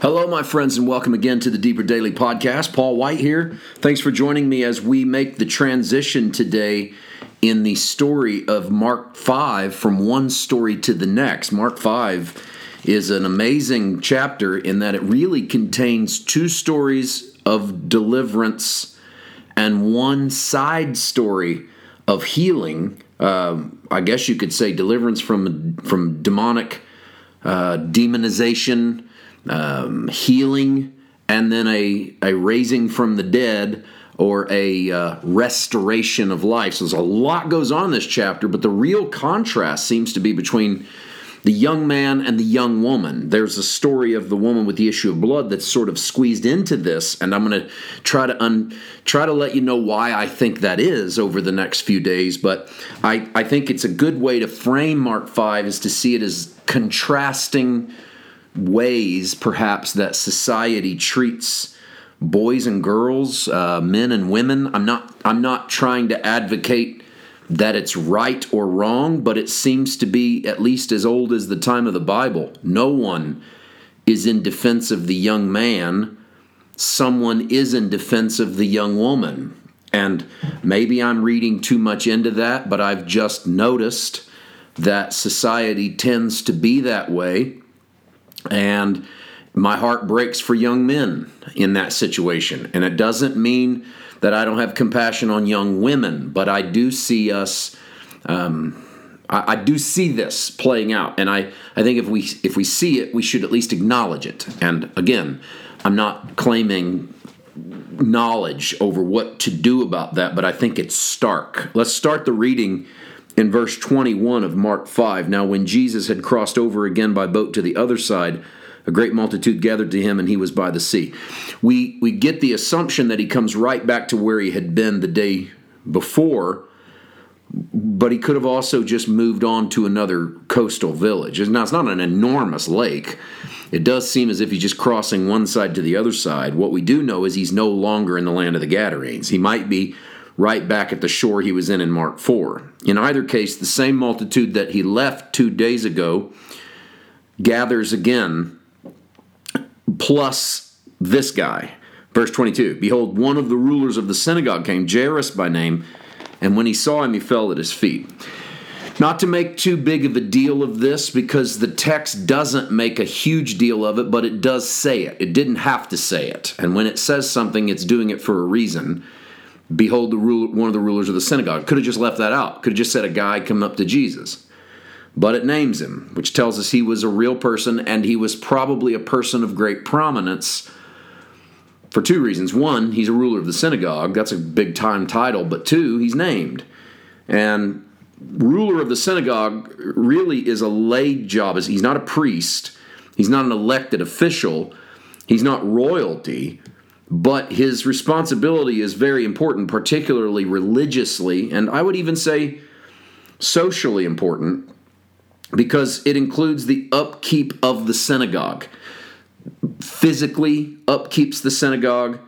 Hello, my friends, and welcome again to the Deeper Daily Podcast. Paul White here. Thanks for joining me as we make the transition today in the story of Mark 5 from one story to the next. Mark 5 is an amazing chapter in that it really contains two stories of deliverance and one side story of healing. Um, I guess you could say deliverance from from demonic uh, demonization um, healing, and then a, a raising from the dead or a uh, restoration of life. So there's a lot goes on this chapter, but the real contrast seems to be between the young man and the young woman. There's a story of the woman with the issue of blood that's sort of squeezed into this, and I'm going to try to un, try to let you know why I think that is over the next few days. But I, I think it's a good way to frame Mark Five is to see it as contrasting ways, perhaps, that society treats boys and girls, uh, men and women. I'm not. I'm not trying to advocate that it's right or wrong, but it seems to be at least as old as the time of the Bible. No one is in defense of the young man. Someone is in defense of the young woman. And maybe I'm reading too much into that, but I've just noticed that society tends to be that way. And my heart breaks for young men in that situation. And it doesn't mean that I don't have compassion on young women, but I do see us. Um, I, I, do see this playing out, and I, I think if we if we see it, we should at least acknowledge it. And again, I'm not claiming knowledge over what to do about that, but I think it's stark. Let's start the reading in verse 21 of Mark 5. Now, when Jesus had crossed over again by boat to the other side, a great multitude gathered to him, and he was by the sea. We, we get the assumption that he comes right back to where he had been the day before, but he could have also just moved on to another coastal village. Now, it's not an enormous lake. It does seem as if he's just crossing one side to the other side. What we do know is he's no longer in the land of the Gadarenes. He might be right back at the shore he was in in Mark 4. In either case, the same multitude that he left two days ago gathers again, plus this guy. Verse 22 Behold, one of the rulers of the synagogue came, Jairus by name, and when he saw him, he fell at his feet. Not to make too big of a deal of this because the text doesn't make a huge deal of it, but it does say it. It didn't have to say it. And when it says something, it's doing it for a reason. Behold, the ruler, one of the rulers of the synagogue. Could have just left that out. Could have just said a guy coming up to Jesus. But it names him, which tells us he was a real person and he was probably a person of great prominence for two reasons. One, he's a ruler of the synagogue. That's a big time title. But two, he's named. And ruler of the synagogue really is a lay job. He's not a priest, he's not an elected official, he's not royalty but his responsibility is very important, particularly religiously, and I would even say socially important, because it includes the upkeep of the synagogue. Physically, upkeeps the synagogue,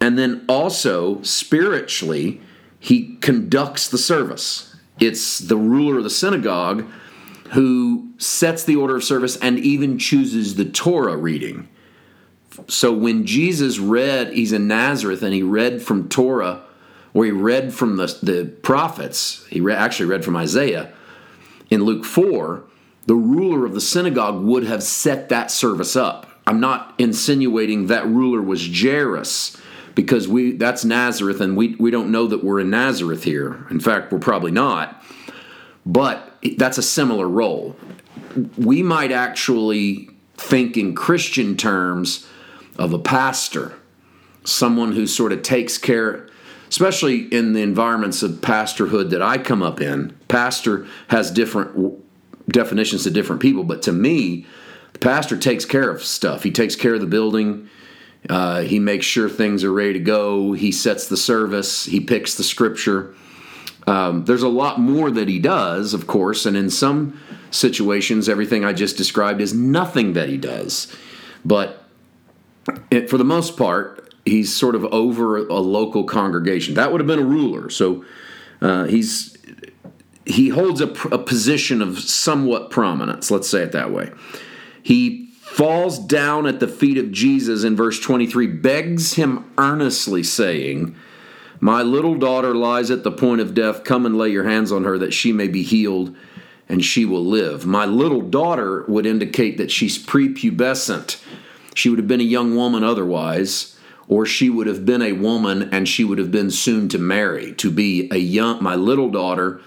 and then also spiritually, he conducts the service. It's the ruler of the synagogue who sets the order of service and even chooses the Torah reading so when Jesus read, he's in Nazareth and he read from Torah, or he read from the, the prophets, he re- actually read from Isaiah in Luke 4, the ruler of the synagogue would have set that service up. I'm not insinuating that ruler was Jairus because we that's Nazareth and we, we don't know that we're in Nazareth here. In fact, we're probably not. But that's a similar role. We might actually think in Christian terms of a pastor, someone who sort of takes care, especially in the environments of pastorhood that I come up in. Pastor has different definitions to different people, but to me, the pastor takes care of stuff. He takes care of the building. Uh, he makes sure things are ready to go. He sets the service. He picks the scripture. Um, there's a lot more that he does, of course, and in some situations, everything I just described is nothing that he does. But it, for the most part, he's sort of over a local congregation. That would have been a ruler. So uh, he's he holds a, a position of somewhat prominence. Let's say it that way. He falls down at the feet of Jesus in verse 23, begs him earnestly, saying, My little daughter lies at the point of death. Come and lay your hands on her that she may be healed and she will live. My little daughter would indicate that she's prepubescent. She would have been a young woman otherwise, or she would have been a woman and she would have been soon to marry. To be a young, my little daughter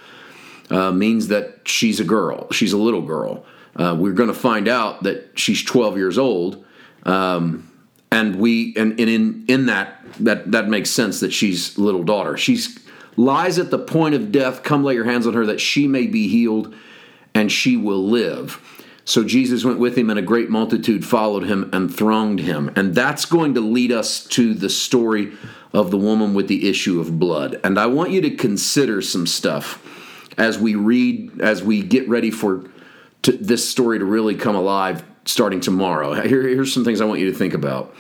uh, means that she's a girl. She's a little girl. Uh, we're going to find out that she's 12 years old, um, and we and, and in in that that that makes sense that she's little daughter. She's lies at the point of death. Come lay your hands on her that she may be healed, and she will live. So Jesus went with him, and a great multitude followed him and thronged him. And that's going to lead us to the story of the woman with the issue of blood. And I want you to consider some stuff as we read, as we get ready for to, this story to really come alive starting tomorrow. Here, here's some things I want you to think about.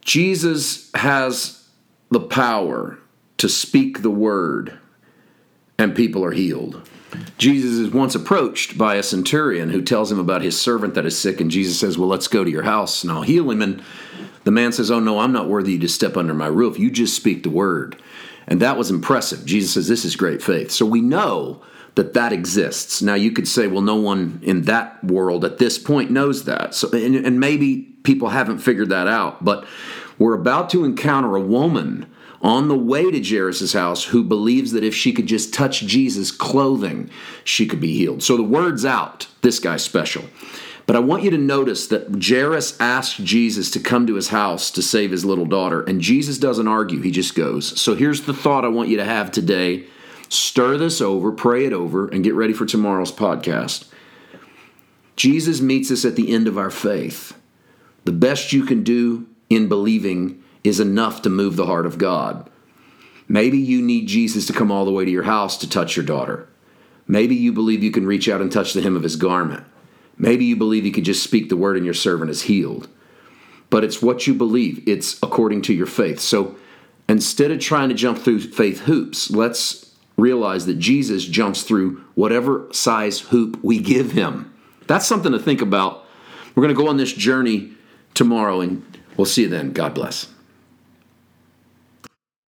Jesus has the power to speak the word, and people are healed. Jesus is once approached by a centurion who tells him about his servant that is sick, and Jesus says, Well, let's go to your house and I'll heal him. And the man says, Oh, no, I'm not worthy to step under my roof. You just speak the word. And that was impressive. Jesus says, This is great faith. So we know that that exists. Now, you could say, Well, no one in that world at this point knows that. So, and, and maybe people haven't figured that out, but we're about to encounter a woman on the way to Jairus' house who believes that if she could just touch Jesus' clothing, she could be healed. So the word's out. This guy's special. But I want you to notice that Jairus asked Jesus to come to his house to save his little daughter, and Jesus doesn't argue, he just goes. So here's the thought I want you to have today. Stir this over, pray it over, and get ready for tomorrow's podcast. Jesus meets us at the end of our faith. The best you can do in believing is enough to move the heart of God. Maybe you need Jesus to come all the way to your house to touch your daughter. Maybe you believe you can reach out and touch the hem of his garment. Maybe you believe you could just speak the word and your servant is healed. But it's what you believe, it's according to your faith. So instead of trying to jump through faith hoops, let's realize that Jesus jumps through whatever size hoop we give him. That's something to think about. We're going to go on this journey tomorrow, and we'll see you then. God bless.